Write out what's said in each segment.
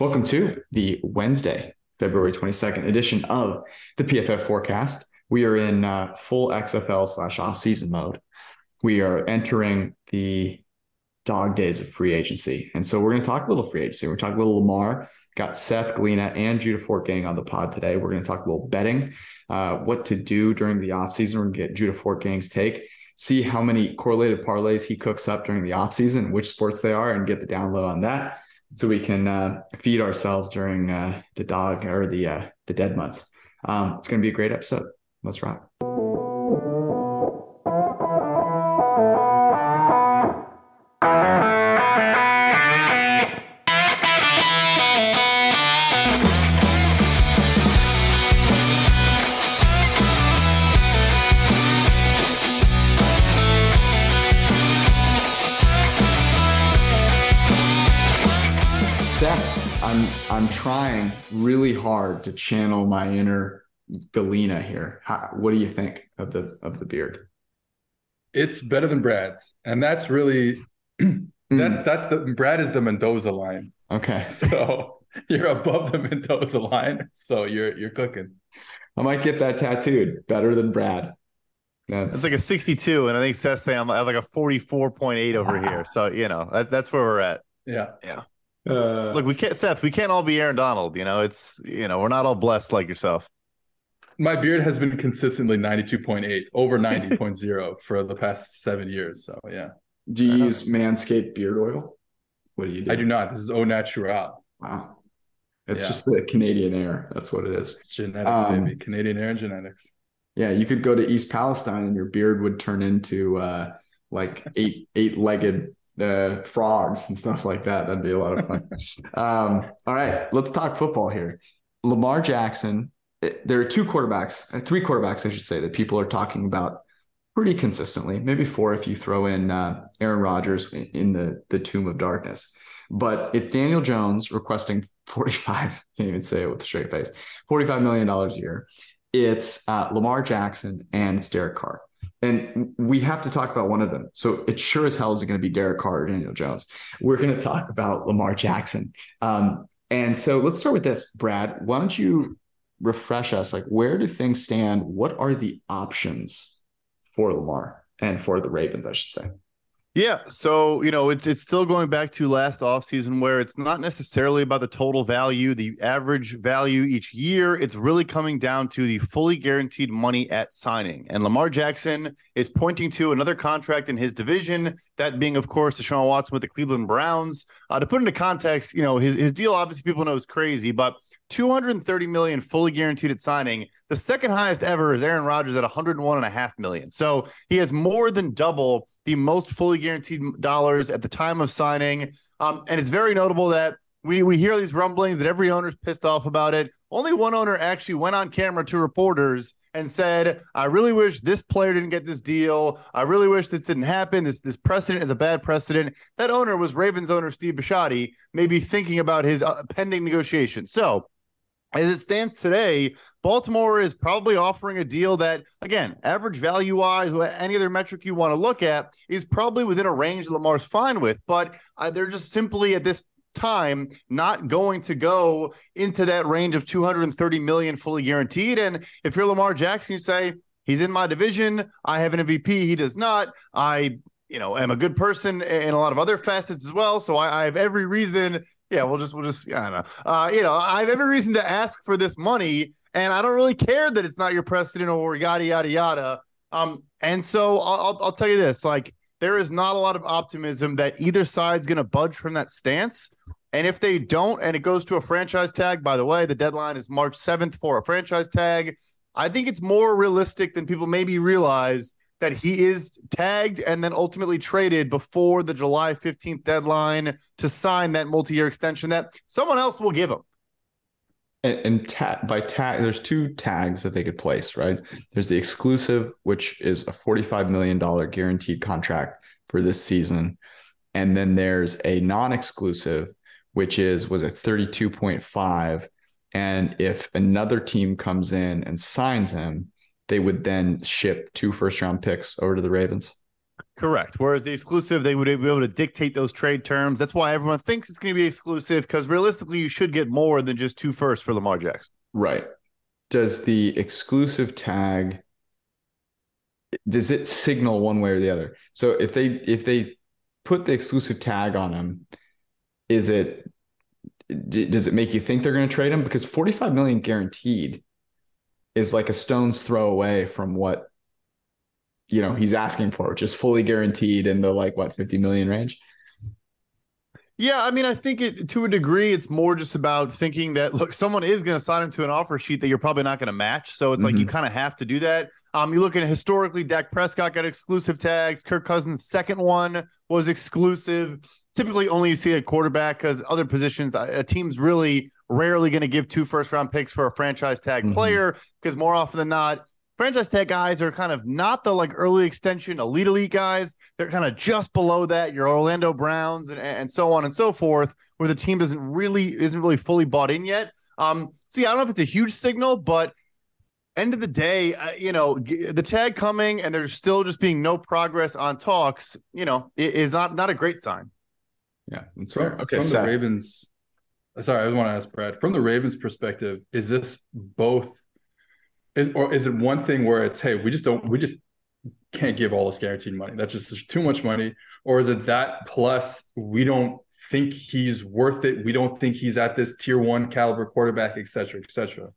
Welcome to the Wednesday, February 22nd edition of the PFF forecast. We are in uh, full XFL slash off season mode. We are entering the dog days of free agency. And so we're going to talk a little free agency. We're going to talk a little Lamar. Got Seth Galina, and Judah Fort Fortgang on the pod today. We're going to talk a little betting, uh, what to do during the offseason. We're going to get Judah Fortgang's take, see how many correlated parlays he cooks up during the offseason, which sports they are, and get the download on that so we can uh, feed ourselves during uh, the dog or the uh, the dead months. Um, it's going to be a great episode. Let's rock. Trying really hard to channel my inner Galina here. How, what do you think of the of the beard? It's better than Brad's, and that's really hmm. that's that's the Brad is the Mendoza line. Okay, So you're above the Mendoza line, so you're you're cooking. I might get that tattooed. Better than Brad. That's It's like a 62, and I think Seth's saying I'm at like a 44.8 over here. So you know that, that's where we're at. Yeah, yeah, uh, Look, we can't, Seth. We can't all be Aaron Donald. You know, it's you know we're not all blessed like yourself. my beard has been consistently 92.8, over 90.0 for the past seven years. So yeah, do you use Manscaped beard oil? What do you do? I do not. This is au natural Wow, it's Yeah. just the Canadian air. That's what it is. genetics, Um, baby. Canadian air and genetics. Yeah, you could go to East Palestine and your beard would turn into uh, like eight eight legged uh, frogs and stuff like that. That'd be a lot of fun. um, all right, let's talk football here. Lamar Jackson. eh, There are two quarterbacks, uh, three quarterbacks, I should say, that people are talking about pretty consistently. Maybe four if you throw in uh, Aaron Rodgers in- in the the tomb of darkness. But it's Daniel Jones requesting 45, can't even say it with a straight face, $45 million a year. It's uh, Lamar Jackson and it's Derek Carr. And we have to talk about one of them. So it sure as hell isn't going to be Derek Carr or Daniel Jones. We're going to talk about Lamar Jackson. Um, and so let's start with this, Brad. Why don't you refresh us? Like, where do things stand? What are the options for Lamar and for the Ravens, I should say? Yeah, so you know it's it's still going back to last offseason where it's not necessarily about the total value, the average value each year. It's really coming down to the fully guaranteed money at signing. And Lamar Jackson is pointing to another contract in his division, that being, of course, Deshaun Watson with the Cleveland Browns. Uh, to put into context, you know his his deal obviously people know is crazy, but 230 million fully guaranteed at signing. The second highest ever is Aaron Rodgers at 101 and a half million. So he has more than double the most fully guaranteed dollars at the time of signing. Um, and it's very notable that we we hear these rumblings that every owner's pissed off about it. Only one owner actually went on camera to reporters and said, "I really wish this player didn't get this deal. I really wish this didn't happen. This this precedent is a bad precedent." That owner was Ravens owner Steve Bisciotti, maybe thinking about his uh, pending negotiation. So as it stands today, Baltimore is probably offering a deal that, again, average value wise, any other metric you want to look at, is probably within a range that Lamar's fine with. But uh, they're just simply at this time not going to go into that range of 230 million fully guaranteed. And if you're Lamar Jackson, you say, he's in my division. I have an MVP. He does not. I you know, am a good person in a lot of other facets as well. So I, I have every reason. Yeah, we'll just, we'll just, I don't know. Uh, you know, I have every reason to ask for this money, and I don't really care that it's not your precedent or yada yada yada. Um, and so I'll, I'll, tell you this: like, there is not a lot of optimism that either side's going to budge from that stance. And if they don't, and it goes to a franchise tag, by the way, the deadline is March 7th for a franchise tag. I think it's more realistic than people maybe realize that he is tagged and then ultimately traded before the July 15th deadline to sign that multi-year extension that someone else will give him. And, and ta- by tag, there's two tags that they could place, right? There's the exclusive, which is a $45 million guaranteed contract for this season. And then there's a non exclusive, which is, was a 32.5. And if another team comes in and signs him, they would then ship two first round picks over to the Ravens. Correct. Whereas the exclusive, they would be able to dictate those trade terms. That's why everyone thinks it's going to be exclusive because realistically, you should get more than just two firsts for Lamar Jackson. Right. Does the exclusive tag does it signal one way or the other? So if they if they put the exclusive tag on him, is it does it make you think they're going to trade him because 45 million guaranteed is like a stone's throw away from what you know he's asking for, which is fully guaranteed in the like what 50 million range. Yeah, I mean, I think it to a degree, it's more just about thinking that look, someone is going to sign him to an offer sheet that you're probably not going to match. So it's mm-hmm. like you mm-hmm. kind of have to do that. Um, you look at historically, Dak Prescott got exclusive tags. Kirk Cousins' second one was exclusive. Typically, only you see a quarterback because other positions, a team's really rarely going to give two first round picks for a franchise tag mm-hmm. player because more often than not, franchise tag guys are kind of not the like early extension elite elite guys. They're kind of just below that your orlando browns and, and so on and so forth where the team doesn't really isn't really fully bought in yet. Um so yeah i don't know if it's a huge signal but end of the day uh, you know the tag coming and there's still just being no progress on talks you know is not not a great sign. Yeah that's from, fair. Okay from the ravens sorry i just want to ask brad from the ravens perspective is this both is or is it one thing where it's hey we just don't we just can't give all this guaranteed money that's just too much money? Or is it that plus we don't think he's worth it we don't think he's at this tier one caliber quarterback et cetera et cetera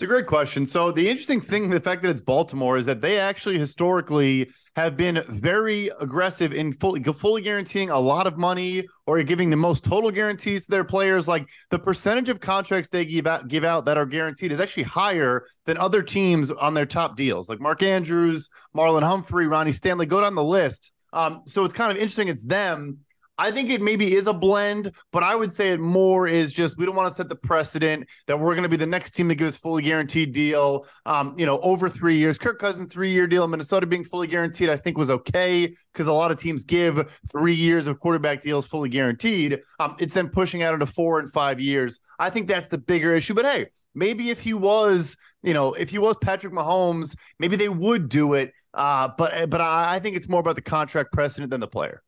it's a great question. So the interesting thing, the fact that it's Baltimore, is that they actually historically have been very aggressive in fully fully guaranteeing a lot of money or giving the most total guarantees to their players. Like the percentage of contracts they give out give out that are guaranteed is actually higher than other teams on their top deals, like Mark Andrews, Marlon Humphrey, Ronnie Stanley. Go down the list. Um, so it's kind of interesting. It's them I think it maybe is a blend, but I would say it more is just we don't want to set the precedent that we're going to be the next team that gives a fully guaranteed deal. Um, you know, over three years. Kirk Cousins three year deal. In Minnesota being fully guaranteed, I think was okay because a lot of teams give three years of quarterback deals fully guaranteed. Um, it's then pushing out into four and five years. I think that's the bigger issue. But hey, maybe if he was, you know, if he was Patrick Mahomes, maybe they would do it. Uh, but but I, I think it's more about the contract precedent than the player.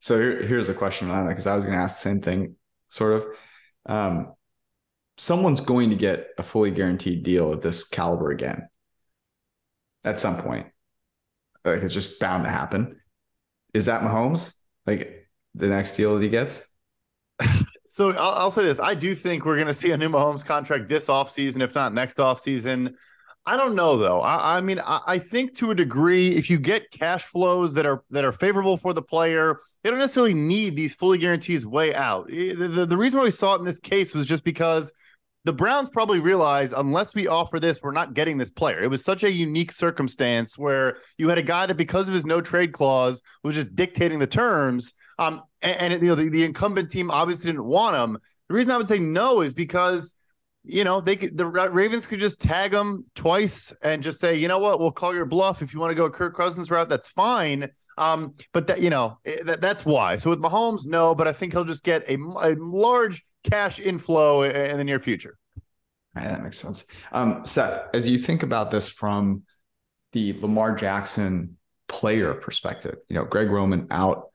So here, here's a question on that because I was going to ask the same thing, sort of. Um, someone's going to get a fully guaranteed deal of this caliber again at some point. Like it's just bound to happen. Is that Mahomes? Like the next deal that he gets? so I'll, I'll, say this: I do think we're going to see a new Mahomes contract this offseason, if not next offseason. I don't know though. I, I mean, I, I, think to a degree, if you get cash flows that are that are favorable for the player, they don't necessarily need these fully guarantees way out. The, the, the reason why we saw it in this case was just because the Browns probably realized unless we offer this, we're not getting this player. It was such a unique circumstance where you had a guy that because of his no trade clause was just dictating the terms. Um, and, and you know the, the incumbent team obviously didn't want him. The reason I would say no is because you know, they could the Ravens could just tag him twice and just say, you know what, we'll call your bluff if you want to go Kirk Cousins route. That's fine. Um, but that you know eh, that, that's why. So with Mahomes, no, but I think he'll just get a, a large cash inflow in the near future. Right, that makes sense. Um, Seth, as you think about this from the Lamar Jackson player perspective, you know, Greg Roman out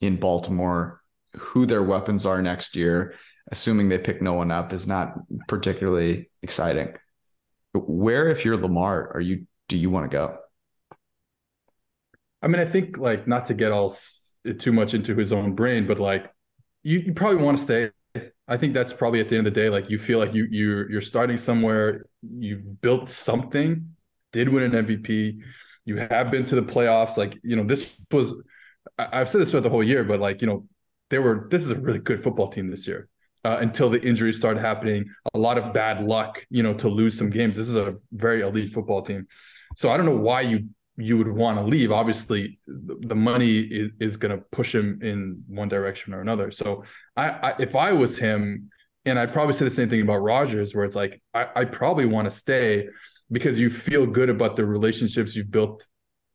in Baltimore, who their weapons are next year assuming they pick no one up is not particularly exciting. Where, if you're Lamar, are you? Do you want to go? I mean, I think like not to get all too much into his own brain, but like you, you probably want to stay. I think that's probably at the end of the day, like you feel like you you you're starting somewhere. You built something, did win an MVP. You have been to the playoffs. Like you know, this was. I've said this throughout the whole year, but like you know, they were. This is a really good football team this year uh, until the injuries started happening. A lot of bad luck, you know, to lose some games. This is a very elite football team. So I don't know why you you would want to leave. Obviously, the money is, is going to push him in one direction or another. So I, I, if I was him, and I'd probably say the same thing about Rodgers, where it's like I, I probably want to stay because you feel good about the relationships you've built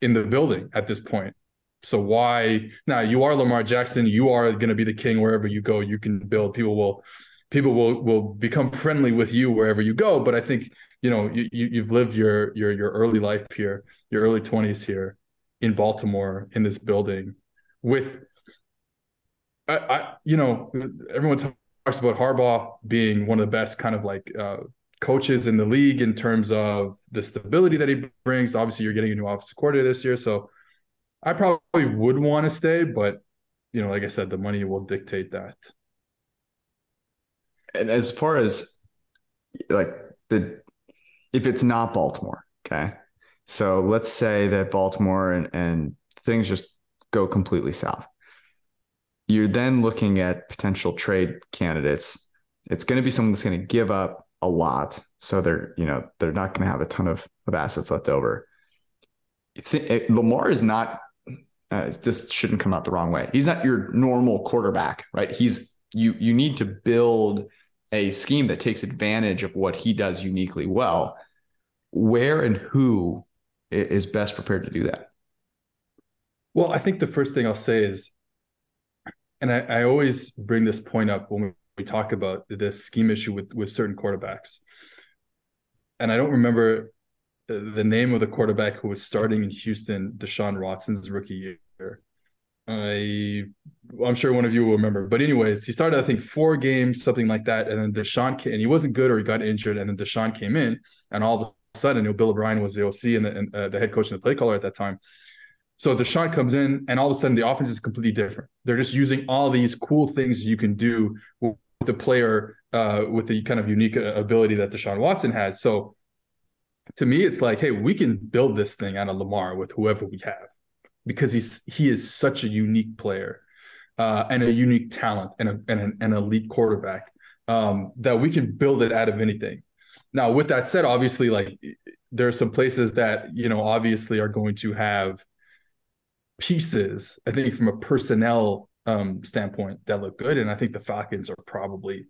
in the building at this point. So why now you are Lamar Jackson, you are going to be the king wherever you go. You can build. People will people will will become friendly with you wherever you go. But I think you know you, you've lived your your your early life here, your early twenties here in Baltimore in this building with. I, I you know everyone talks about Harbaugh being one of the best kind of like uh, coaches in the league in terms of the stability that he brings. Obviously, you're getting a new offensive coordinator this year, so I probably would want to stay, but you know, like I said, the money will dictate that. And as far as like the if it's not Baltimore, okay. So let's say that Baltimore and, and things just go completely south. You're then looking at potential trade candidates. It's going to be someone that's going to give up a lot. So they're, you know, they're not going to have a ton of, of assets left over. Eh, Lamar is not, uh, this shouldn't come out the wrong way. He's not your normal quarterback, right? He's, you, you need to build a scheme that takes advantage of what he does uniquely well. Where and who is best prepared to do that? Well, I think the first thing I'll say is, and I, I always bring this point up when we, we talk about this scheme issue with with certain quarterbacks, and I don't remember the name of the quarterback who was starting in Houston, Deshaun Watson's rookie year. I I'm sure one of you will remember. But anyways, he started I think four games, something like that, and then Deshaun came, and he wasn't good or he got injured, and then Deshaun came in, and all of a sudden, you know, Bill O'Brien was the OC and the, and, uh, the head coach and the play caller at that time. So Deshaun comes in, and all of a sudden, the offense is completely different. They're just using all these cool things you can do with the player uh, with the kind of unique uh, ability that Deshaun Watson has. So to me, it's like, hey, we can build this thing out of Lamar with whoever we have because he's he is such a unique player uh, and a unique talent and, a, and an, an elite quarterback um, that we can build it out of anything. Now, with that said, obviously, like there are some places that you know obviously are going to have pieces. I think from a personnel um, standpoint that look good, and I think the Falcons are probably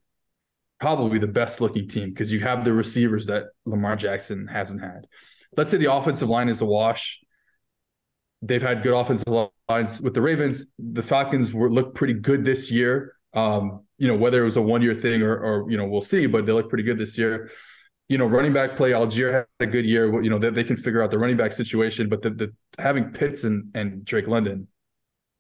probably the best looking team because you have the receivers that Lamar Jackson hasn't had. Let's say the offensive line is a wash they've had good offensive lines with the Ravens. The Falcons were look pretty good this year. Um, you know, whether it was a one year thing or, or, you know, we'll see, but they look pretty good this year. You know, running back play, Allgeier had a good year. You know, they, they can figure out the running back situation, but the, the having Pitts and, and Drake London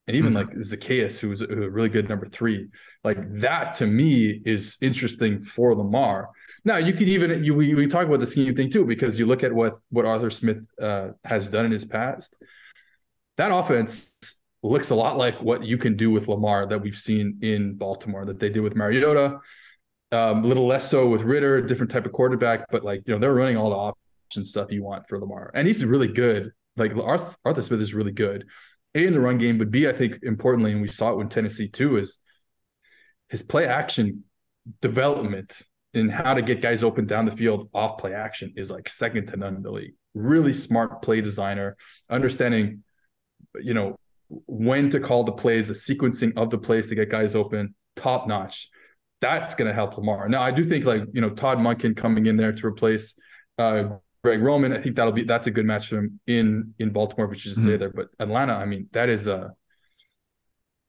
and even mm-hmm. like Zaccheaus, who's a really good number three, like that to me is interesting for Lamar. Now you could even you we, we talk about the scheme thing too because you look at what what Arthur Smith uh, has done in his past that offense looks a lot like what you can do with Lamar that we've seen in Baltimore that they did with Mariota. Um, a little less so with Ridder, different type of quarterback, but like you know they're running all the option stuff you want for Lamar, and he's really good. Like Arthur, Arthur Smith is really good. A in the run game but B, I think, importantly, and we saw it when Tennessee too, is his play action development and how to get guys open down the field off play action is like second to none in the league. Really smart play designer, understanding you know, when to call the plays, the sequencing of the plays to get guys open, top notch. That's going to help Lamar. Now, I do think like you know Todd Monken coming in there to replace uh, Greg Roman. I think that'll be that's a good match for him in in Baltimore, which is to mm-hmm. say there. But Atlanta, I mean, that is a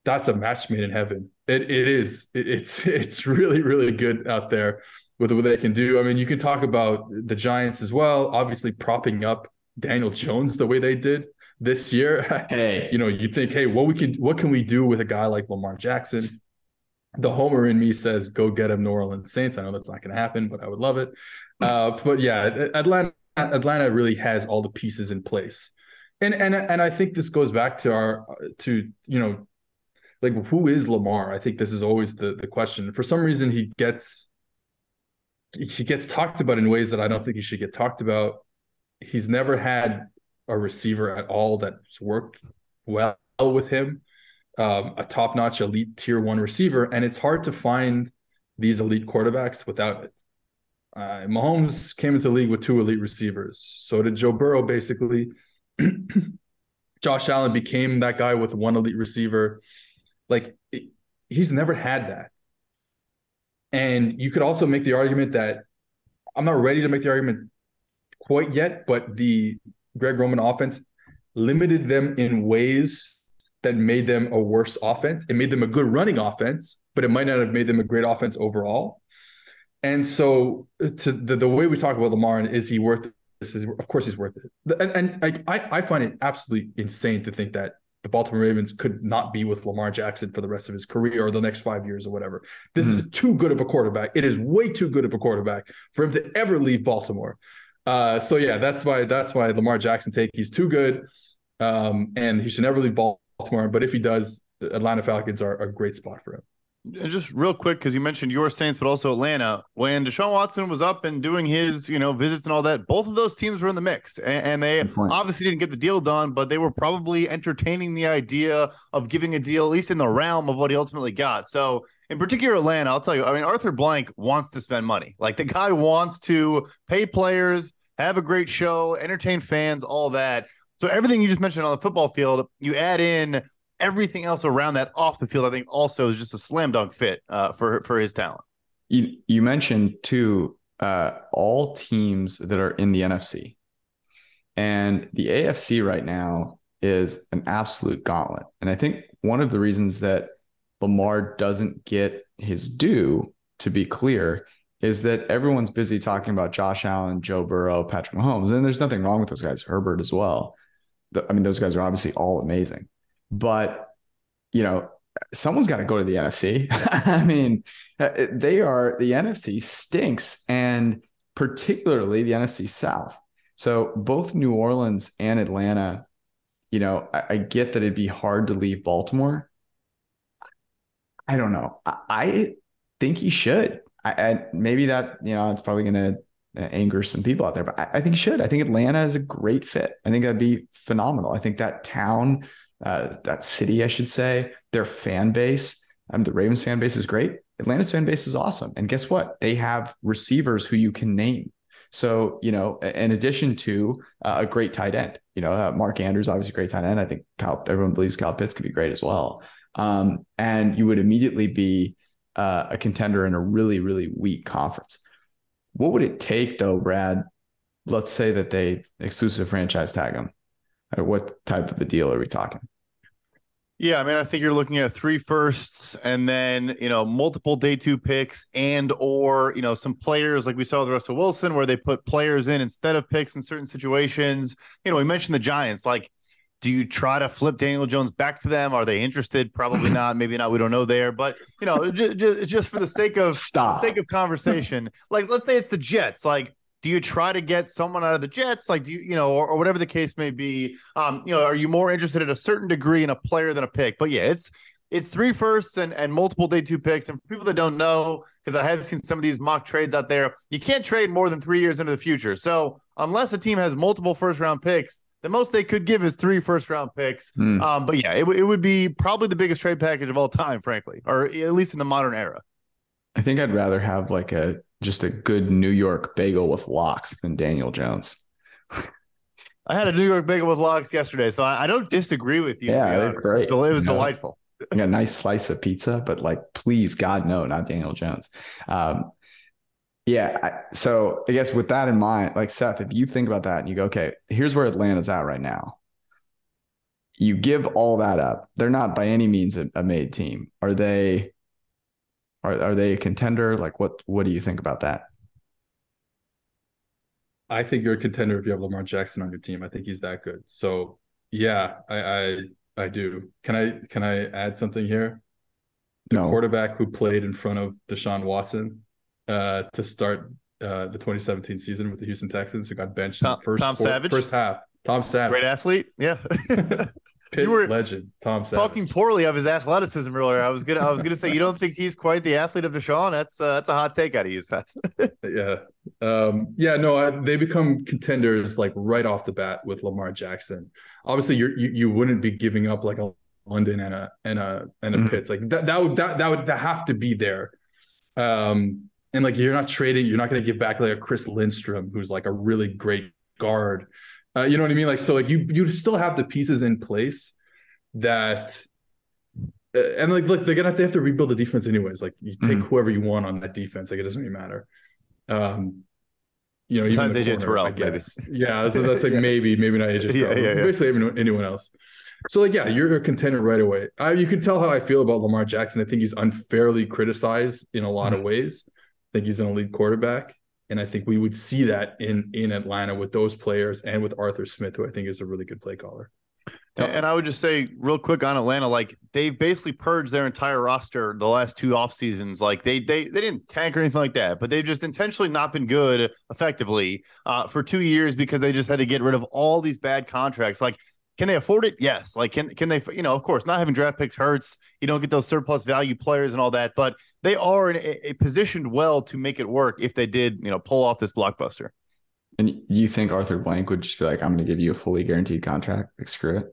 that's a match made in heaven. It it is. It, it's it's really really good out there with what they can do. I mean, you can talk about the Giants as well. Obviously, propping up Daniel Jones the way they did this year. Hey, you know, you think, hey, what we can, what can we do with a guy like Lamar Jackson? The homer in me says, go get him, New Orleans Saints. I know that's not going to happen, but I would love it. Uh, but yeah, Atlanta, Atlanta really has all the pieces in place, and and and I think this goes back to our to you know, like who is Lamar? I think this is always the the question. For some reason, he gets he gets talked about in ways that I don't think he should get talked about. He's never had a receiver at all that's worked well with him, um, a top notch elite tier one receiver. And it's hard to find these elite quarterbacks without it. Uh, Mahomes came into the league with two elite receivers. So did Joe Burrow, basically. Josh Allen became that guy with one elite receiver. Like it, he's never had that. And you could also make the argument that I'm not ready to make the argument quite yet, but the Greg Roman offense limited them in ways that made them a worse offense. It made them a good running offense, but it might not have made them a great offense overall. And so, uh, to the, the way we talk about Lamar and is he worth this? Is of course he's worth it. And, and I I find it absolutely insane to think that the Baltimore Ravens could not be with Lamar Jackson for the rest of his career or the next five years or whatever. This mm-hmm. is too good of a quarterback. It is way too good of a quarterback for him to ever leave Baltimore. Uh, so yeah, that's why that's why Lamar Jackson take. He's too good, um, and he should never leave Baltimore. But if he does, the Atlanta Falcons are a great spot for him. Just real quick, because you mentioned your Saints, but also Atlanta. When Deshaun Watson was up and doing his, you know, visits and all that, both of those teams were in the mix, and, and they obviously didn't get the deal done, but they were probably entertaining the idea of giving a deal, at least in the realm of what he ultimately got. So, in particular, Atlanta, I'll tell you, I mean, Arthur Blank wants to spend money. Like the guy wants to pay players, have a great show, entertain fans, all that. So everything you just mentioned on the football field, you add in everything else around that off the field, I think also is just a slam dunk fit uh, for for his talent. You you mentioned too uh, all teams that are in the NFC, and the AFC right now is an absolute gauntlet. And I think one of the reasons that Lamar doesn't get his due, to be clear, is that everyone's busy talking about Josh Allen, Joe Burrow, Patrick Mahomes, and there's nothing wrong with those guys, Herbert as well. I mean, those guys are obviously all amazing. But, you know, someone's got to go to the NFC. I mean, uh, they are the NFC stinks, and particularly the NFC South. So both New Orleans and Atlanta, you know, I, I get that it'd be hard to leave Baltimore. I don't know. I, I think he should. I, maybe that you know it's probably going to anger some people out there, but I, I, think he should. I think Atlanta is a great fit. I think that'd be phenomenal. I think that town uh, that city, I should say, their fan base. Um, the Ravens fan base is great. Atlanta's fan base is awesome. And guess what? They have receivers who you can name. So, you know, in addition to uh, a great tight end, you know, uh, Mark Andrews, obviously great tight end. I think Kyle, everyone believes Kyle Pitts could be great as well. Um, and you would immediately be uh, a contender in a really, really weak conference. What would it take, though, Brad? Let's say that they exclusive franchise tag him. What type of a deal are we talking? Yeah, I mean, I think you're looking at three firsts and then, you know, multiple day two picks and or, you know, some players like we saw with Russell Wilson where they put players in instead of picks in certain situations. You know, we mentioned the Giants. Like, do you try to flip Daniel Jones back to them? Are they interested? Probably not. Maybe not. We don't know there. But you know, just, just, just for the sake of Stop. sake of conversation, like let's say it's the Jets. Like do you try to get someone out of the Jets? Like, do you, you know, or, or, whatever the case may be? Um, you know, are you more interested at a certain degree in a player than a pick? But yeah, it's it's three firsts and, and multiple day two picks. And for people that don't know, because I have seen some of these mock trades out there, you can't trade more than three years into the future. So unless a team has multiple first round picks, the most they could give is three first round picks. Mm. Um, but yeah, it, it would be probably the biggest trade package of all time, frankly, or at least in the modern era. I think I'd rather have like a just a good New York bagel with lox than Daniel Jones. I had a New York bagel with lox yesterday, so I, I don't disagree with you. Yeah, they're great. It was, it was delightful. a nice slice of pizza, but like, please, God, no, not Daniel Jones. Um, yeah. I, so I guess with that in mind, like Seth, if you think about that and you go, okay, here's where Atlanta's at right now. You give all that up. They're not by any means a, a made team. Are they? Are are they a contender? Like what what do you think about that? I think you're a contender if you have Lamar Jackson on your team. I think he's that good. So yeah, I I, I do. Can I can I add something here? The no. quarterback who played in front of Deshaun Watson uh, to start uh, the 2017 season with the Houston Texans, who got benched Tom, in the first Tom Savage. first half. Tom Savage, great athlete. Yeah. Pitt you were legend Tom Savage. talking poorly of his athleticism earlier. I was gonna I was gonna say you don't think he's quite the athlete of Deshaun. That's uh, that's a hot take out of you, Seth. yeah, um, yeah. No, I, they become contenders like right off the bat with Lamar Jackson. Obviously, you you wouldn't be giving up like a London and a and a and a mm-hmm. Pitts like that. That would that that would that have to be there. Um, and like you're not trading, you're not going to give back like a Chris Lindstrom, who's like a really great guard. Uh, you know what I mean? Like, so like you you still have the pieces in place that, uh, and like look, they're gonna have to, have to rebuild the defense anyways. Like you take mm-hmm. whoever you want on that defense, like it doesn't really matter. Um, you know, Besides even AJ corner, Terrell, I guess. Yeah, so that's like Yeah. maybe, maybe not AJ Terrell. yeah, yeah. Basically, anyone, anyone else. So like, yeah, you're a contender right away. I, you can tell how I feel about Lamar Jackson. I think he's unfairly criticized in a lot Mm-hmm. of ways. I think he's an elite quarterback, and I think we would see that in in Atlanta with those players and with Arthur Smith, who I think is a really good play caller. And I would just say real quick on Atlanta, like they've basically purged their entire roster the last two off seasons. Like they they they didn't tank or anything like that, but they've just intentionally not been good effectively uh, for two years because they just had to get rid of all these bad contracts. Like, can they afford it? Yes. Like, can can they? You know, of course, not having draft picks hurts. You don't get those surplus value players and all that, but they are in a, a positioned well to make it work if they did, you know, pull off this blockbuster. And you think Arthur Blank would just be like, I'm going to give you a fully guaranteed contract? Like, screw it.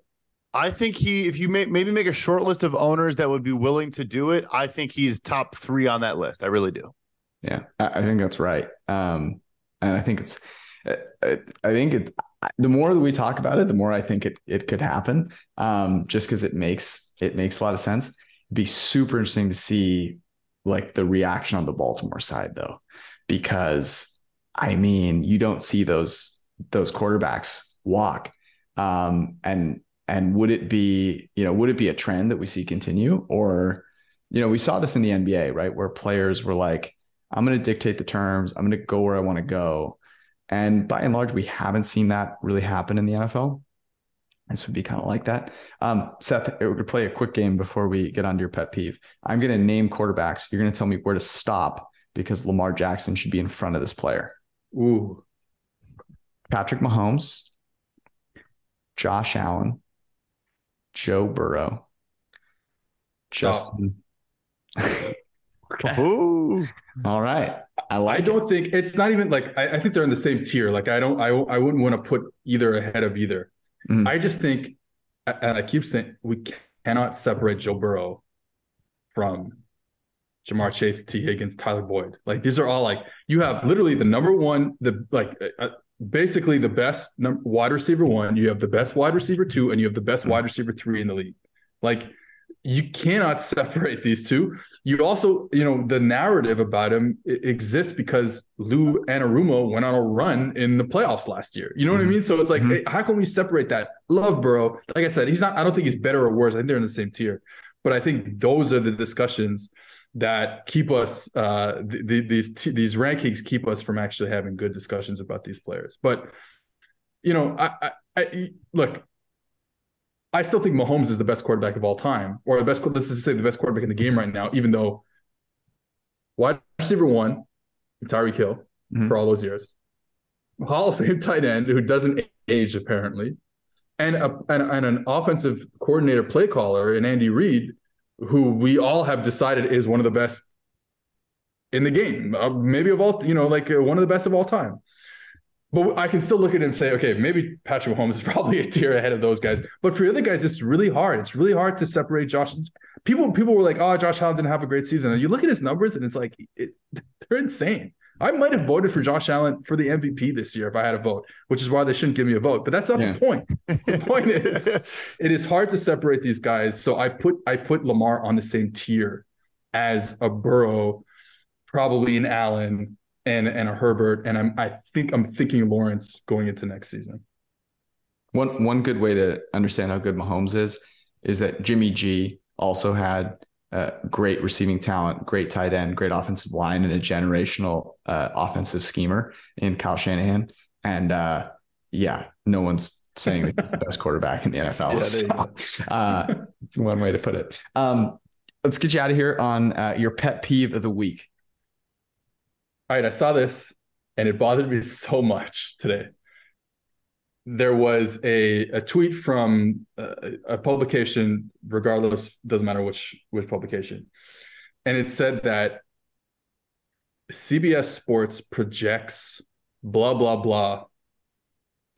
I think he, if you may, maybe make a short list of owners that would be willing to do it, I think he's top three on that list. I really do. Yeah, I, I think that's right. Um, and I think it's, I, I think it. The more that we talk about it, the more I think it it could happen. Um, just because it makes it makes a lot of sense. It'd be super interesting to see like the reaction on the Baltimore side though, because I mean you don't see those those quarterbacks walk. Um, and and would it be you know would it be a trend that we see continue or you know we saw this in the NBA right where players were like I'm going to dictate the terms. I'm going to go where I want to go. And by and large, we haven't seen that really happen in the NFL. This would be kind of like that. Um, Seth, we're going to play a quick game before we get onto your pet peeve. I'm going to name quarterbacks. You're going to tell me where to stop because Lamar Jackson should be in front of this player. Ooh, Patrick Mahomes, Josh Allen, Joe Burrow, Justin. okay. Ooh. All right. I like I don't think it's not even like I, I think they're in the same tier. Like I don't, I, I wouldn't want to put either ahead of either. Mhm. I just think, and I keep saying we cannot separate Joe Burrow from Ja'Marr Chase, Tee Higgins, Tyler Boyd. Like these are all like you have literally the number one, the like uh, basically the best num- wide receiver one. You have the best wide receiver two, and you have the best wide receiver three in the league. Like you cannot separate these two. You also, you know, the narrative about him exists because Lou Anarumo went on a run in the playoffs last year. You know what I Mhm. mean? So it's like, Mhm. hey, how can we separate that? Love Burrow. Like I said, he's not. I don't think he's better or worse. I think they're in the same tier. But I think those are the discussions that keep us. Uh, th- th- these t- these rankings keep us from actually having good discussions about these players. But you know, I, I, I look. I still think Mahomes is the best quarterback of all time, or the best. Let's just say the best quarterback in the game right now. Even though wide receiver one, Tyreek Hill, Mhm. for all those years, Hall of Fame tight end who doesn't age apparently, and a, and, and an offensive coordinator, play caller, in Andy Reid, who we all have decided is one of the best in the game, uh, maybe of all, you know, like uh, one of the best of all time. But I can still look at him and say, okay, maybe Patrick Mahomes is probably a tier ahead of those guys. But for the other guys, it's really hard. It's really hard to separate Josh. People, people were like, oh, Josh Allen didn't have a great season. And you look at his numbers, and it's like it, they're insane. I might have voted for Josh Allen for the MVP this year if I had a vote, which is why they shouldn't give me a vote. But that's not Yeah. the point. The point is, it is hard to separate these guys. So I put I put Lamar on the same tier as a Burrow, probably an Allen and and a Herbert, and I'm I think I'm thinking Lawrence going into next season. One one good way to understand how good Mahomes is is that Jimmy G also had uh, great receiving talent, great tight end, great offensive line, and a generational uh, offensive schemer in Kyle Shanahan. And uh, yeah, no one's saying that he's the best quarterback in the NFL. Yeah, so, uh, it's one way to put it. Um, let's get you out of here on uh, your pet peeve of the week. All right, I saw this and it bothered me so much today. There was a, a tweet from a, a publication, regardless, doesn't matter which which publication, and it said that CBS Sports projects blah blah blah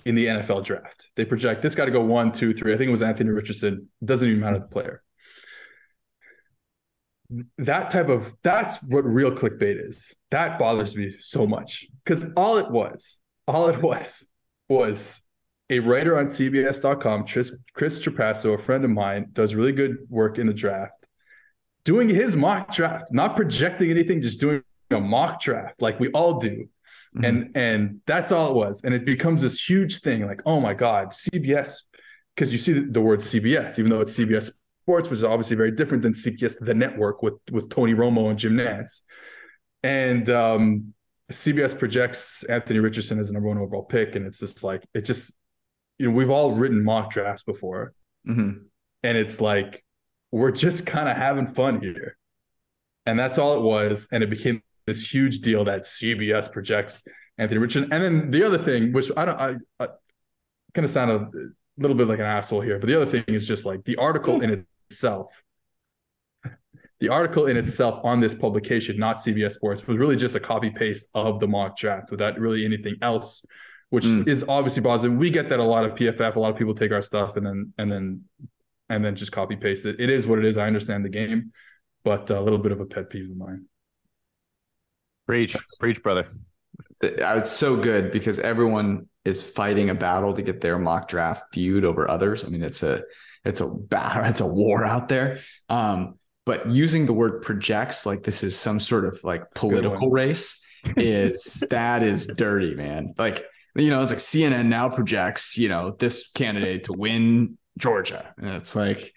in the NFL draft. They project this got to go one, two, three. I think it was Anthony Richardson. Doesn't even matter the player. That type of that's what real clickbait is. That bothers me so much because all it was, all it was, was a writer on CBS.com, Chris, Chris Trapasso, a friend of mine, does really good work in the draft, doing his mock draft, not projecting anything, just doing a mock draft like we all do. Mm-hmm. And and that's all it was. And it becomes this huge thing like, oh my God, CBS, because you see the, the, word CBS, even though it's CBS Sports, which is obviously very different than CBS the network with with Tony Romo and Jim Nantz. And um, CBS projects Anthony Richardson as a number one overall pick. And it's just like, it just, you know, we've all written mock drafts before. Mm-hmm. And it's like, we're just kind of having fun here. And that's all it was. And it became this huge deal that CBS projects Anthony Richardson. And then the other thing, which I don't, I, I kind of sound a little bit like an asshole here, but the other thing is just like the article in itself. The article in itself on this publication, not CBS Sports, was really just a copy paste of the mock draft without really anything else, which mm. is obviously positive. We get that a lot of PFF, a lot of people take our stuff and then and then and then just copy paste it. It is what it is. I understand the game, but a little bit of a pet peeve of mine. Preach, preach, brother. It's so good because everyone is fighting a battle to get their mock draft viewed over others. I mean, it's a it's a battle, it's a war out there. Um, but using the word projects like this is some sort of like political race is that is dirty, man. Like you know, it's like CNN now projects you know this candidate to win Georgia, and it's like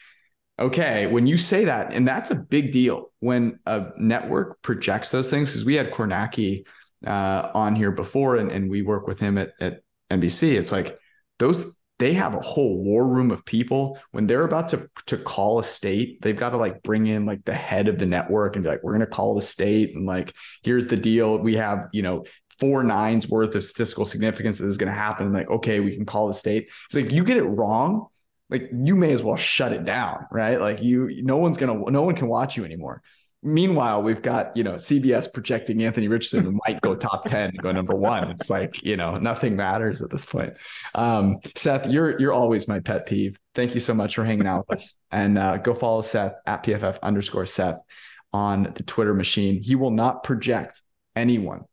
okay, when you say that, and that's a big deal when a network projects those things, because we had Kornacki uh, on here before and, and we work with him at, at NBC. It's like those they have a whole war room of people when they're about to to call a state they've got to like bring in like the head of the network and be like we're going to call the state and like here's the deal we have you know four nines worth of statistical significance that is going to happen like okay we can call the state it's like you get it wrong like you may as well shut it down, right? Like you, no one's gonna, no one can watch you anymore. Meanwhile, we've got you know CBS projecting Anthony Richardson might go top ten, go number one. It's like you know nothing matters at this point. Um, Seth, you're you're always my pet peeve. Thank you so much for hanging out with us, and uh, go follow Seth at PFF underscore Seth on the Twitter machine. He will not project anyone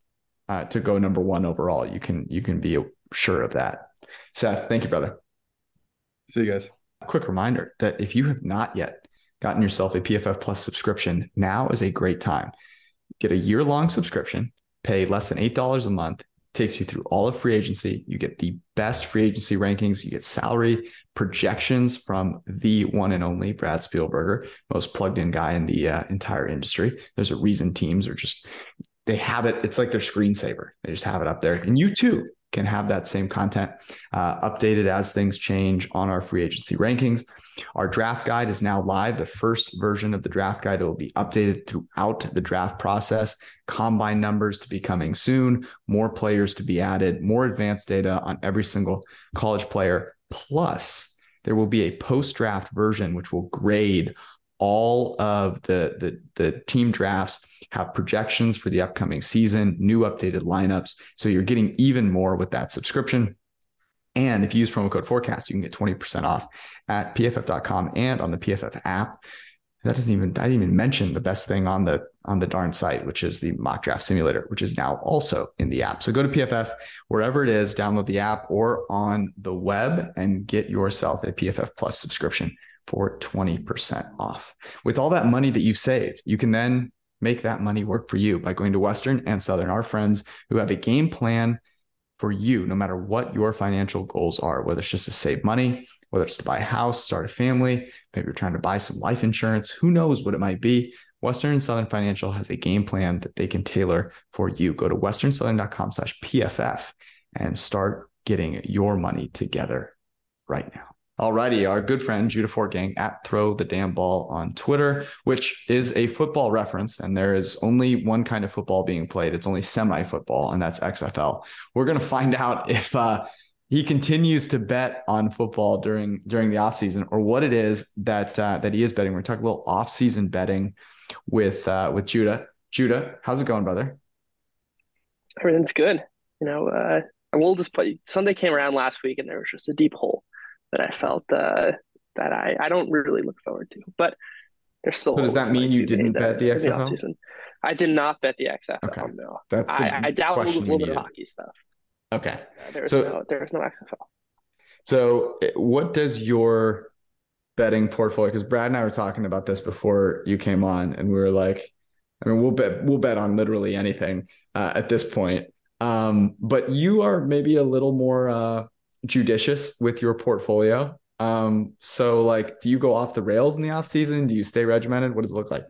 uh, to go number one overall. You can you can be sure of that. Seth, thank you, brother. See you guys. quick reminder that if you have not yet gotten yourself a PFF Plus subscription, now is a great time. Get a year long subscription, pay less than $8 a month, takes you through all of free agency. You get the best free agency rankings, you get salary projections from the one and only Brad Spielberger, most plugged in guy in the uh, entire industry. There's a reason teams are just, they have it. It's like their screensaver. They just have it up there. And you too can have that same content uh, updated as things change on our free agency rankings. Our draft guide is now live. The first version of the draft guide will be updated throughout the draft process. Combine numbers to be coming soon, more players to be added, more advanced data on every single college player. Plus, there will be a post draft version which will grade all of the, the, the team drafts have projections for the upcoming season, new updated lineups. So you're getting even more with that subscription. And if you use promo code forecast, you can get 20% off at pff.com and on the PFF app. That doesn't even I didn't even mention the best thing on the on the darn site, which is the mock draft simulator, which is now also in the app. So go to PFF wherever it is, download the app or on the web and get yourself a PFF Plus subscription for 20% off. With all that money that you've saved, you can then make that money work for you by going to Western and Southern, our friends who have a game plan for you, no matter what your financial goals are, whether it's just to save money, whether it's to buy a house, start a family, maybe you're trying to buy some life insurance, who knows what it might be. Western and Southern Financial has a game plan that they can tailor for you. Go to westernsouthern.com slash PFF and start getting your money together right now. Alrighty, our good friend Judah Fortgang at Throw the Damn Ball on Twitter, which is a football reference, and there is only one kind of football being played. It's only semi-football, and that's XFL. We're gonna find out if uh, he continues to bet on football during during the offseason or what it is that uh, that he is betting. We're talking a little off-season betting with uh, with Judah. Judah, how's it going, brother? Everything's good. You know, uh, will just play. Sunday came around last week, and there was just a deep hole that I felt uh, that I, I don't really look forward to. But there's still. So does that mean you didn't bet the XFL? The I did not bet the XFL. Okay. No, that's I, I downloaded a little bit of hockey stuff. Okay. There's so no, there's no XFL. So what does your betting portfolio? Because Brad and I were talking about this before you came on, and we were like, I mean, we'll bet we'll bet on literally anything uh, at this point. Um, but you are maybe a little more uh, judicious with your portfolio. Um, so like, do you go off the rails in the off season? Do you stay regimented? What does it look like?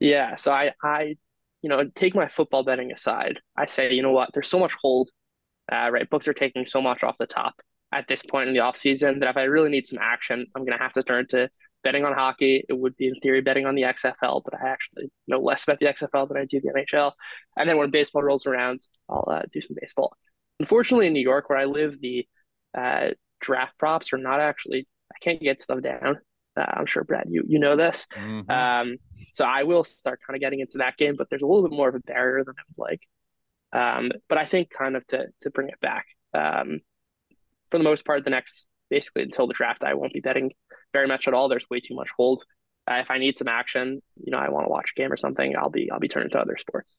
Yeah, so I, I, you know, take my football betting aside. I say, you know what? There's so much hold. Uh, right, books are taking so much off the top at this point in the off season that if I really need some action, I'm going to have to turn to betting on hockey. It would be in theory betting on the XFL, but I actually know less about the XFL than I do the NHL. And then when baseball rolls around, I'll uh, do some baseball. Unfortunately, in New York, where I live, the uh, draft props are not actually. I can't get stuff down. Uh, I'm sure Brad, you you know this. Mm-hmm. Um, so I will start kind of getting into that game, but there's a little bit more of a barrier than I would like. Um, but I think kind of to to bring it back. Um, for the most part, the next basically until the draft, I won't be betting very much at all. There's way too much hold. Uh, if I need some action, you know, I want to watch a game or something, I'll be I'll be turning to other sports.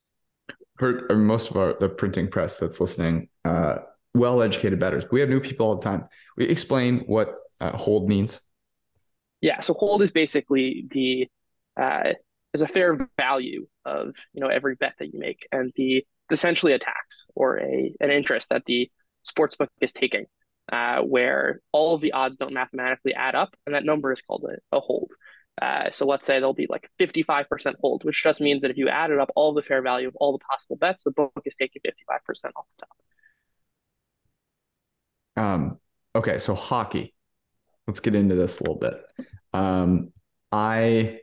For I mean, most of our the printing press that's listening, uh, well educated bettors. We have new people all the time. We explain what uh, hold means. Yeah, so hold is basically the uh, is a fair value of you know every bet that you make, and the it's essentially a tax or a an interest that the sportsbook is taking uh, where all of the odds don't mathematically add up, and that number is called a, a hold. Uh, so let's say there'll be like 55% hold, which just means that if you added up all the fair value of all the possible bets, the book is taking 55% off the top. Um, okay, so hockey. Let's get into this a little bit. Um, I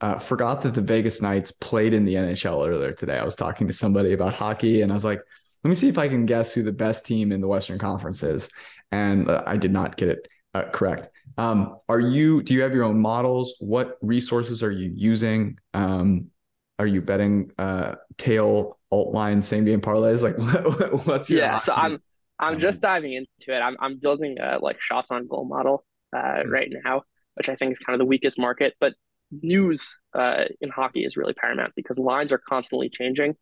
uh, forgot that the Vegas Knights played in the NHL earlier today. I was talking to somebody about hockey, and I was like, let me see if I can guess who the best team in the Western Conference is. And uh, I did not get it uh, correct. Um, are you, do you have your own models? What resources are you using? Um, are you betting uh, tail alt line same game parlays? Like what, what's your, yeah, so I'm, I'm just diving into it. I'm, I'm building a like shots on goal model uh, mm-hmm. right now, which I think is kind of the weakest market, but news uh, in hockey is really paramount because lines are constantly changing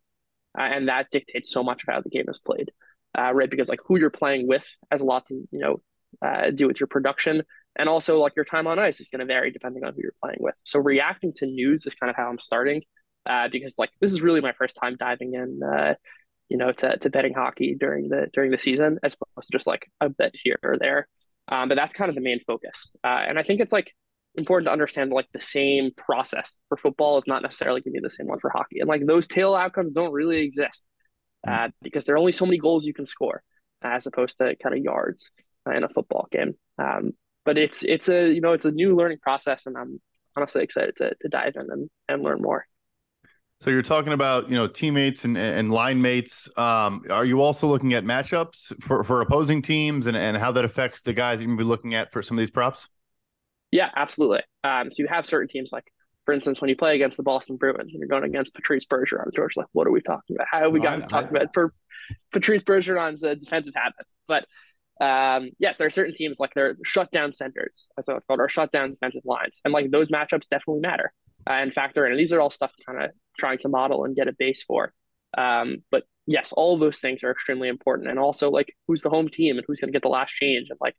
uh, and that dictates so much of how the game is played, uh, right? Because like who you're playing with has a lot to you know uh, do with your production, and also like your time on ice is going to vary depending on who you're playing with. So reacting to news is kind of how I'm starting, uh, because like this is really my first time diving in, uh, you know, to, to betting hockey during the during the season as opposed to just like a bet here or there. Um, but that's kind of the main focus, uh, and I think it's like important to understand like the same process for football is not necessarily going to be the same one for hockey. And like those tail outcomes don't really exist uh, because there are only so many goals you can score as opposed to kind of yards uh, in a football game. Um, but it's it's a you know it's a new learning process and i'm honestly excited to, to dive in and, and learn more so you're talking about you know teammates and, and line mates. Um, are you also looking at matchups for, for opposing teams and, and how that affects the guys you're be looking at for some of these props? Yeah, absolutely. Um, so you have certain teams like, for instance, when you play against the Boston Bruins and you're going against Patrice Bergeron, George, like, what are we talking about? How have we no, gotten talking about for Patrice Bergeron's uh, defensive habits? But um, yes, there are certain teams like they're shutdown centers, as they're called, or shutdown defensive lines, and like those matchups definitely matter and factor in. And these are all stuff kind of trying to model and get a base for. Um, but yes, all those things are extremely important, and also like who's the home team and who's going to get the last change, and like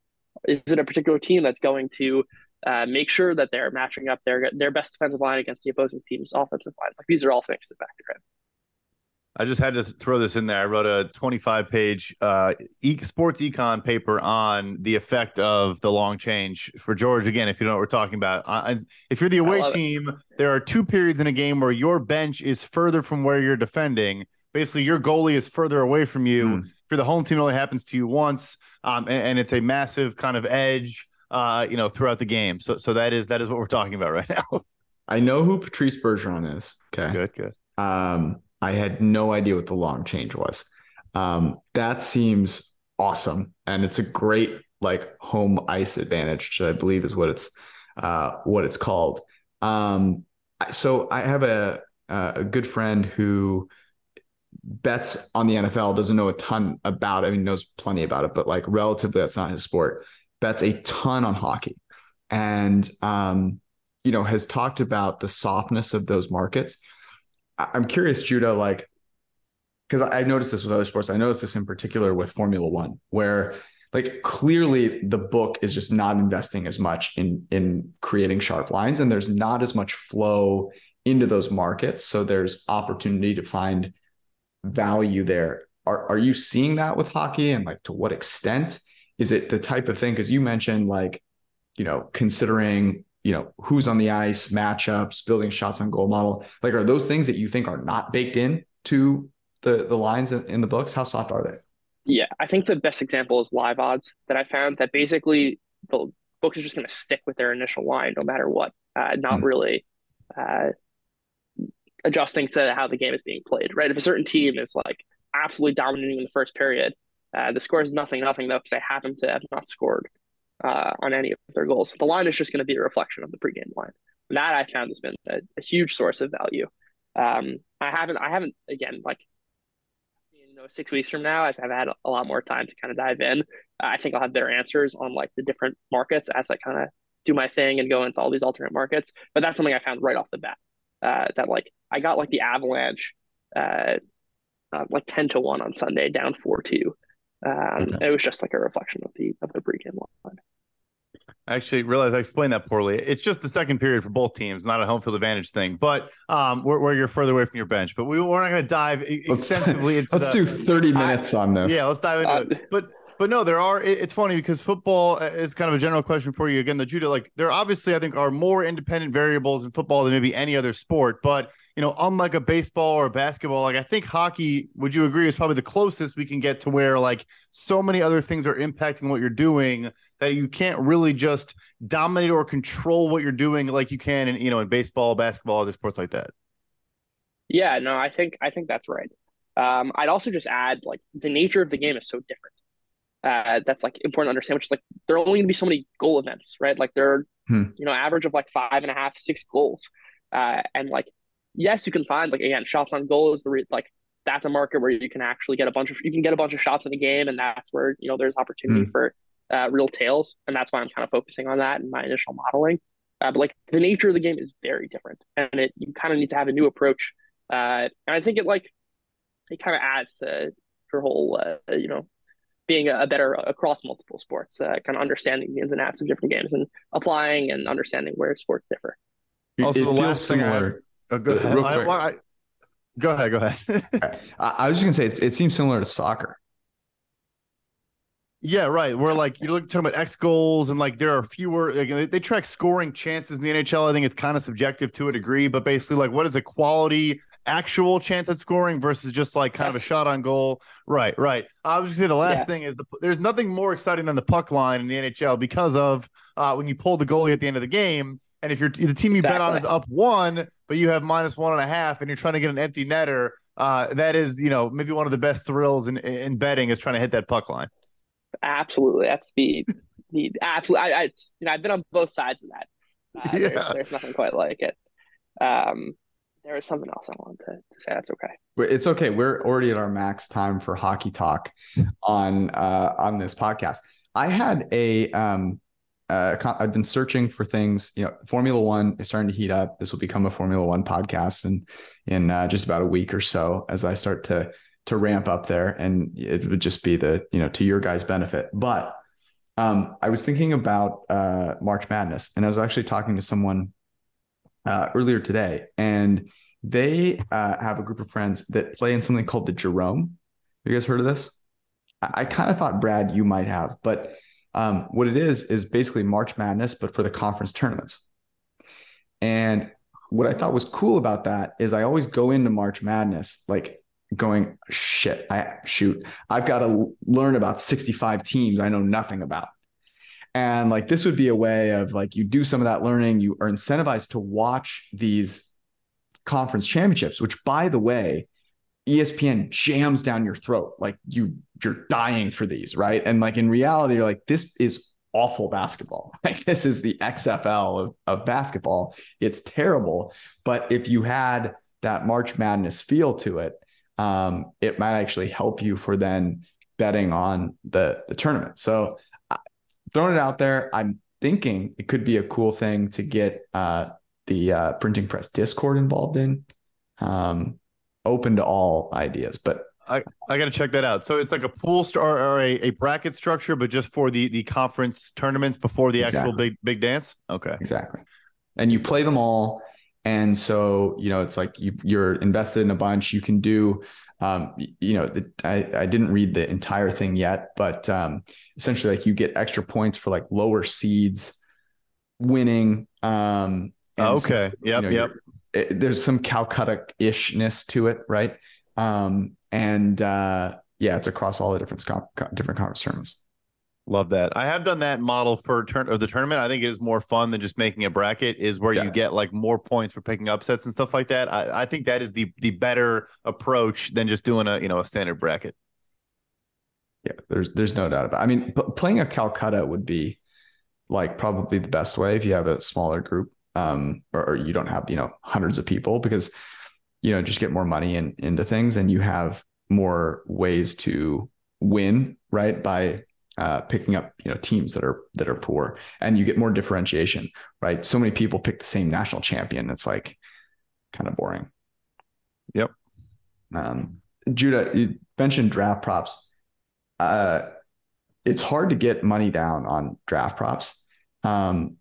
is it a particular team that's going to uh, make sure that they're matching up their their best defensive line against the opposing team's offensive line. Like these are all things to factor in. I just had to throw this in there. I wrote a 25 page uh, e- sports econ paper on the effect of the long change for George. Again, if you know what we're talking about, uh, if you're the away team, it. there are two periods in a game where your bench is further from where you're defending. Basically, your goalie is further away from you. Mm. For the home team, it only happens to you once, um, and, and it's a massive kind of edge uh, you know, throughout the game. So so that is that is what we're talking about right now. I know who Patrice Bergeron is. Okay. Good, good. Um, I had no idea what the long change was. Um, that seems awesome. And it's a great like home ice advantage, which I believe is what it's uh what it's called. Um so I have a a good friend who bets on the NFL, doesn't know a ton about it. I mean, knows plenty about it, but like relatively that's not his sport bets a ton on hockey and um, you know has talked about the softness of those markets i'm curious judah like because I've noticed this with other sports. I noticed this in particular with formula one where like clearly the book is just not investing as much in in creating sharp lines and there's not as much flow into those markets. So there's opportunity to find value there. Are are you seeing that with hockey and like to what extent? Is it the type of thing because you mentioned like you know considering you know who's on the ice matchups building shots on goal model. Like are those things that you think are not baked in to the the lines in the books? How soft are they? Yeah i think the best example is live odds that i found that basically the books are just going to stick with their initial line no matter what uh, not mm-hmm. really uh, adjusting to how the game is being played right? If a certain team is like absolutely dominating in the first period uh, the score is nothing nothing though because they happen to have not scored uh, on any of their goals. The line is just going to be a reflection of the pregame line. And that I found has been a, a huge source of value. Um, I haven't, I haven't again like you know six weeks from now as I've had a lot more time to kind of dive in. I think I'll have better answers on like the different markets as I kind of do my thing and go into all these alternate markets. But that's something I found right off the bat. Uh, that like I got like the Avalanche, uh, uh, like ten to one on Sunday, down four two. Um, okay. It was just like a reflection of the of the pregame line. I actually realized I explained that poorly. It's just the second period for both teams, not a home field advantage thing. But um, where, where you're further away from your bench. But we, we're not going to dive extensively into. let's the, do 30 minutes I, on this. Yeah, let's dive into uh, it. But but no, there are. It's funny because football uh, is kind of a general question for you. Again, the Judah, like there obviously, I think, are more independent variables in football than maybe any other sport. But you know, unlike a baseball or a basketball, like I think hockey, would you agree, is probably the closest we can get to where like so many other things are impacting what you're doing that you can't really just dominate or control what you're doing like you can in you know in baseball, basketball, other sports like that. Yeah, no, I think I think that's right. Um, I'd also just add like the nature of the game is so different uh, that's like important to understand, which is like there are only going to be so many goal events, right? Like there are, hmm. you know, average of like five and a half, six goals. Uh, and like, yes, you can find like, again, shots on goal is the re- like, that's a market where you can actually get a bunch of, you can get a bunch of shots in a game. And that's where, you know, there's opportunity hmm. for uh, real tails. And that's why I'm kind of focusing on that in my initial modeling. Uh, but like the nature of the game is very different and it, you kind of need to have a new approach. Uh, and I think it like, it kind of adds to your whole, uh, you know, being a, better across multiple sports, uh, kind of understanding the ins and outs of different games and applying and understanding where sports differ. Also, it the last similar. Thing I, oh, go, ahead. I, I, go ahead. Go ahead. I, was just gonna say it seems similar to soccer. Yeah, right. We're like you're talking about X goals and like there are fewer. Like, they track scoring chances in the NHL. I think it's kind of subjective to a degree, but basically, like what is a quality actual chance at scoring versus just like kind That's, of a shot on goal. Right, right. I was just say the last yeah. thing is the, there's nothing more exciting than the puck line in the NHL because of uh, when you pull the goalie at the end of the game. And if you're the team you exactly. bet on is up one, but you have minus one and a half, and you're trying to get an empty netter, uh, that is, you know, maybe one of the best thrills in, in betting is trying to hit that puck line. Absolutely, that's the the absolutely. I, I you know I've been on both sides of that. Uh, yeah. there's, there's nothing quite like it. Um, there was something else I wanted to, to say. That's okay. It's okay. We're already at our max time for hockey talk on uh, on this podcast. I had a um, uh, I've been searching for things. You know, Formula One is starting to heat up. This will become a Formula One podcast, in, in uh, just about a week or so, as I start to to ramp up there, and it would just be the you know to your guys' benefit. But um, I was thinking about uh, March Madness, and I was actually talking to someone uh, earlier today, and they uh, have a group of friends that play in something called the Jerome. You guys heard of this? I, I kind of thought Brad, you might have, but um, what it is is basically March Madness, but for the conference tournaments. And what I thought was cool about that is I always go into March Madness like going shit. I shoot. I've got to learn about 65 teams I know nothing about. And like this would be a way of like you do some of that learning, you are incentivized to watch these conference championships, which by the way, ESPN jams down your throat. Like you you're dying for these, right? And like in reality, you're like, this is awful basketball. Like this is the XFL of, of basketball. It's terrible. But if you had that March Madness feel to it, um, it might actually help you for then betting on the the tournament. So throwing it out there. I'm thinking it could be a cool thing to get uh, the uh, printing press Discord involved in. Um, open to all ideas, but I, I got to check that out. So it's like a pool st- or a, a bracket structure, but just for the the conference tournaments before the exactly. actual big big dance. Okay, exactly. And you play them all, and so you know it's like you you're invested in a bunch. You can do um, you know, the, I, I didn't read the entire thing yet, but um, essentially, like you get extra points for like lower seeds winning. Um, okay. So, yep. You know, yep. It, there's some Calcutta ishness to it, right? Um, and uh, yeah, it's across all the different different conference tournaments. Love that. I have done that model for turn of the tournament. I think it is more fun than just making a bracket. Is where yeah. you get like more points for picking upsets and stuff like that. I, I think that is the the better approach than just doing a you know a standard bracket. Yeah, there's there's no doubt about. It. I mean, p- playing a Calcutta would be like probably the best way if you have a smaller group, um, or, or you don't have you know hundreds of people because you know just get more money in, into things and you have more ways to win right? By uh, picking up you know teams that are that are poor and you get more differentiation right? So many people pick the same national champion. It's like kind of boring. Yep. Um, judah you mentioned draft props. Uh, it's hard to get money down on draft props. Um,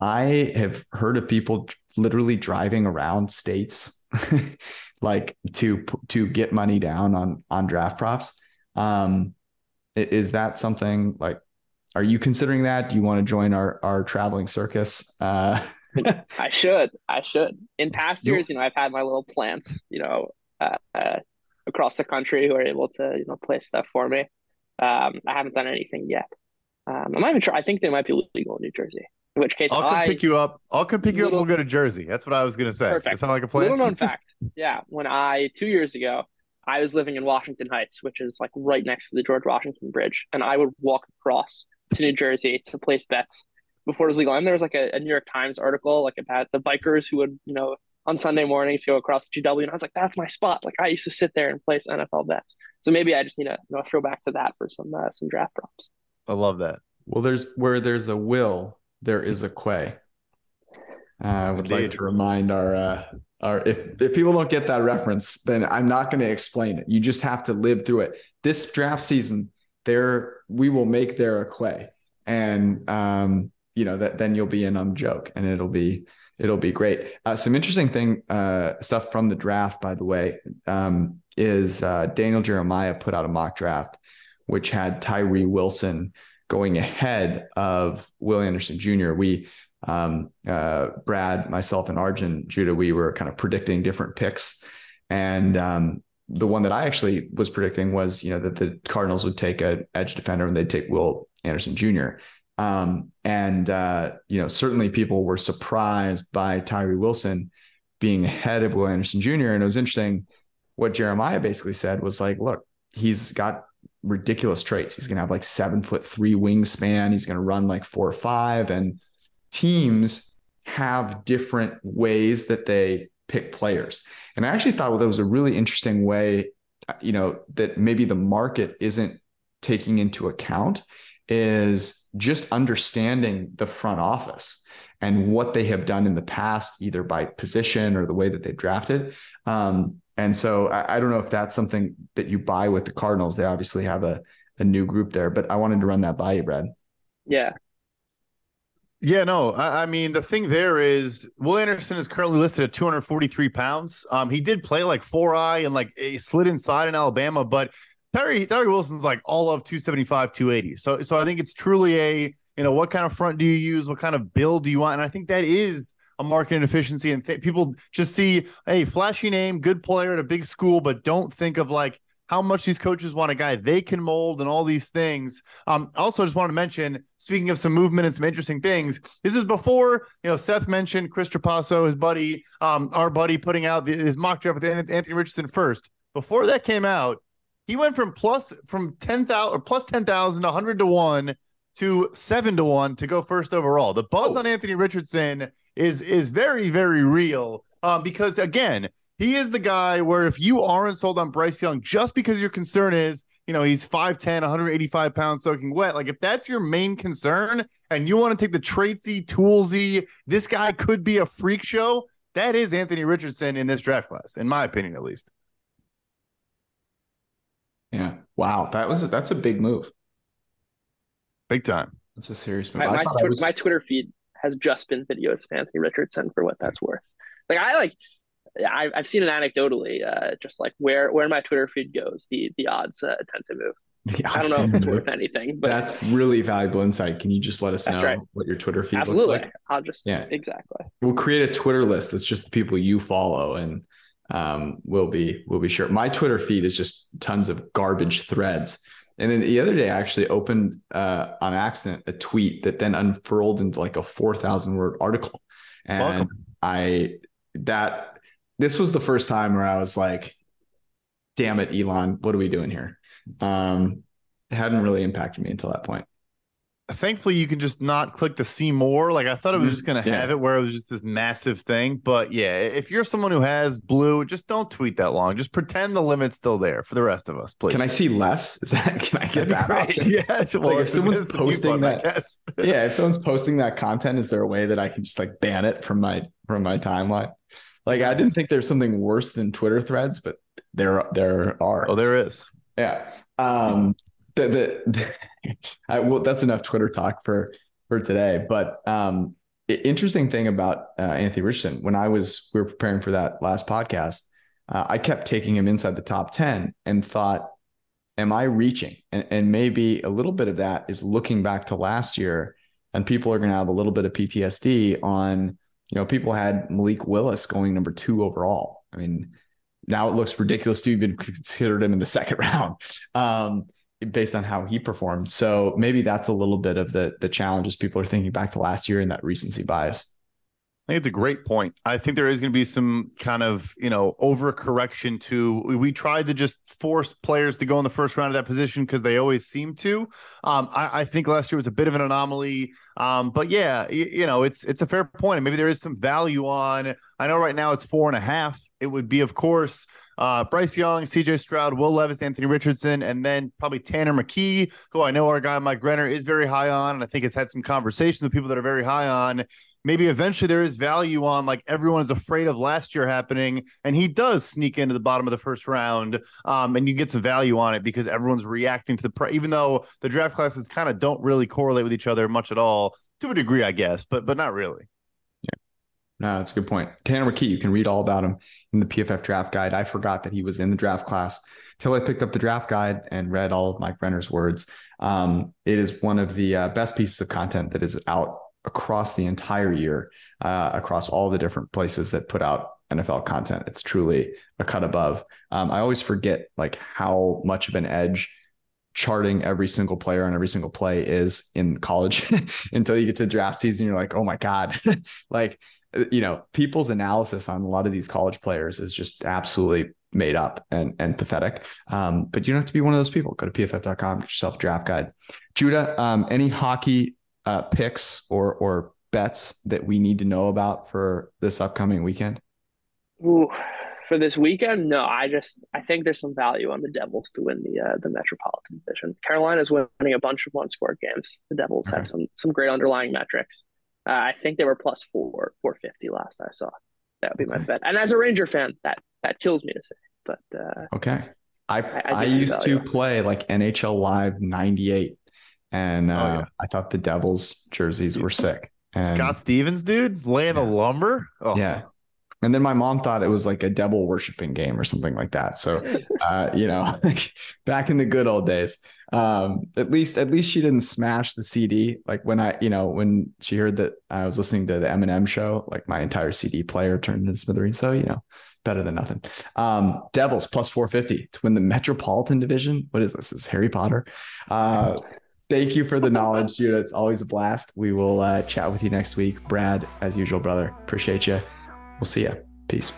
i have heard of people literally driving around states like to to get money down on on draft props. Um is that something like are you considering that? Do you want to join our our traveling circus? Uh i should i should. In past years you know i've had my little plants you know uh, uh, across the country who are able to you know play stuff for me. Um i haven't done anything yet. Um i'm not even sure i think they might be legal in new jersey in which case I'll come I, pick you up. I'll come pick you little, up. We'll go to Jersey. That's what I was gonna say. Perfect. That sound like a plan. Little known fact. Yeah, when I two years ago, I was living in Washington Heights, which is like right next to the George Washington Bridge, and I would walk across to New Jersey to place bets before it was legal. And there was like a, a New York Times article like about the bikers who would, you know, on Sunday mornings go across the GW, and I was like, that's my spot. Like I used to sit there and place NFL bets. So maybe I just need to you know throw back to that for some uh, some draft props. I love that. Well, there's where there's a will, there is a quay. Uh, I would Indeed. like to remind our uh, our if if people don't get that reference, then I'm not going to explain it. You just have to live through it. This draft season, there we will make there a quay, and um, you know that then you'll be in on the joke, and it'll be it'll be great. Uh, some interesting thing uh, stuff from the draft, by the way, um, is uh, Daniel Jeremiah put out a mock draft, which had Tyree Wilson going ahead of Will Anderson Jr. We, um, uh, Brad, myself, and Arjun Judah, we were kind of predicting different picks, and um, the one that I actually was predicting was, you know, that the Cardinals would take an edge defender and they'd take Will Anderson Jr. Um, and uh, you know, certainly people were surprised by Tyree Wilson being ahead of Will Anderson Jr. And it was interesting. What Jeremiah basically said was like, look, he's got ridiculous traits. He's going to have like seven foot three wingspan. He's going to run like four or five. And teams have different ways that they pick players. And I actually thought well, that was a really interesting way, you know, that maybe the market isn't taking into account is just understanding the front office and what they have done in the past, either by position or the way that they've drafted. Um, and so I, I, don't know if that's something that you buy with the Cardinals. They obviously have a, a new group there, but I wanted to run that by you, Brad. Yeah. Yeah, no, I, I mean the thing there is Will Anderson is currently listed at 243 pounds. Um, he did play like four eye and like he slid inside in Alabama, but Tyree Tyree Wilson's like all of 275, 280. So so I think it's truly a you know what kind of front do you use, what kind of build do you want, and I think that is a marketing efficiency and th- people just see a flashy name, good player at a big school, but don't think of like how much these coaches want a guy they can mold and all these things. Um, also, just want to mention, speaking of some movement and some interesting things, this is before you know Seth mentioned Chris Trapasso, his buddy, um, our buddy, putting out the, his mock draft with Anthony Richardson first. Before that came out, he went from plus from ten thousand or plus ten thousand, hundred to one to seven to one to go first overall. The buzz oh. on Anthony Richardson is is very very real um, because again he is the guy where if you aren't sold on Bryce Young just because your concern is you know he's 5'10 185 pounds soaking wet like if that's your main concern and you want to take the traitsy toolsy this guy could be a freak show that is Anthony Richardson in this draft class in my opinion at least yeah wow that was a, that's a big move Big time. It's a serious move. My, my, tw- was... my, Twitter feed has just been videos of Anthony Richardson for what that's worth. Like I like I, I've seen it anecdotally, uh, just like where where my Twitter feed goes, the the odds uh, tend to move. Yeah, I don't know if it's worth anything, but That's really valuable insight. Can you just let us know right. what your Twitter feed absolutely, looks like? I'll just Yeah. exactly. We'll create a Twitter list that's just the people you follow, and um, we'll be we'll be sure. My Twitter feed is just tons of garbage threads. And then the other day, I actually opened uh, on accident a tweet that then unfurled into like a four thousand word article, and Welcome. I that this was the first time where I was like, "Damn it, Elon, what are we doing here?" Um, it hadn't really impacted me until that point. Thankfully, you can just not click the see more. Like I thought it was just going to Yeah. have it where it was just this massive thing. But yeah, if you're someone who has blue, just don't tweet that long. Just pretend the limit's still there for the rest of us, please. Can I see less? Is that can I get that? option? Yeah. Well, if someone's it's the mute posting button, that- yeah, if someone's posting that content, is there a way that I can just like ban it from my from my timeline? Like I didn't think there's something worse than Twitter threads, but there there are. Oh, there is. Yeah. Um the the, I, well that's enough Twitter talk for for today. But um interesting thing about uh, Anthony Richardson, when I was we were preparing for that last podcast, uh, I kept taking him inside the top 10 and thought, am I reaching? And and maybe a little bit of that is looking back to last year and people are gonna have a little bit of PTSD on, you know, people had Malik Willis going number two overall. I mean, now it looks ridiculous to even consider him in the second round um, based on how he performed. So maybe that's a little bit of the the challenges people are thinking back to last year and that recency bias. I think it's a great point. I think there is going to be some kind of, you know, overcorrection to we- tried to just force players to go in the first round of that position because they always seem to. Um, I, I think last year was a bit of an anomaly. Um, but yeah, you, you know, it's it's a fair point. And maybe there is some value on I know right now it's four and a half. It would be, of course, uh, Bryce Young, CJ Stroud, Will Levis, Anthony Richardson, and then probably Tanner McKee, who I know our guy Mike Renner is very high on, and I think has had some conversations with people that are very high on. Maybe eventually there is value on like everyone is afraid of last year happening and he does sneak into the bottom of the first round um, and you get some value on it because everyone's reacting to the pre- even though the draft classes kind of don't really correlate with each other much at all to a degree i guess but but not really No, that's a good point. Tanner McKee, you can read all about him in the PFF draft guide. I forgot that he was in the draft class till I picked up the draft guide and read all of Mike Renner's words. Um, it is one of the uh, best pieces of content that is out across the entire year, uh, across all the different places that put out NFL content. It's truly a cut above. Um, I always forget like how much of an edge charting every single player and every single play is in college until you get to draft season. You're like, oh my God, like you know, people's analysis on a lot of these college players is just absolutely made up and and pathetic. Um, but you don't have to be one of those people. Go to pff.com, get yourself a draft guide. Judah, um, any hockey uh, picks or or bets that we need to know about for this upcoming weekend? Ooh, for this weekend, no. I just I think there's some value on the Devils to win the uh, the Metropolitan Division. Carolina's winning a bunch of one score games. The Devils have some some great underlying metrics. Uh, I think they were plus four four fifty last I saw. That would be my Okay. bet. And as a Ranger fan, that that kills me to say, but uh, Okay. I, I I, do used to play like NHL Live 98 and uh, Oh, yeah. I thought the Devils jerseys were sick. And scott stevens dude laying the Yeah. lumber oh yeah. And then my mom thought it was like a devil worshiping game or something like that. So, uh, you know, back in the good old days, um, at least, at least she didn't smash the CD. Like when I, you know, when she heard that I was listening to the Eminem show, like my entire CD player turned into smithereens. So, you know, better than nothing. Um, Devils plus 450 to win the Metropolitan Division. What is this? This is Harry Potter. Uh, thank you for the knowledge, Judah. It's always a blast. We will uh, chat with you next week. Brad, as usual, brother. Appreciate you. We'll see you. Peace.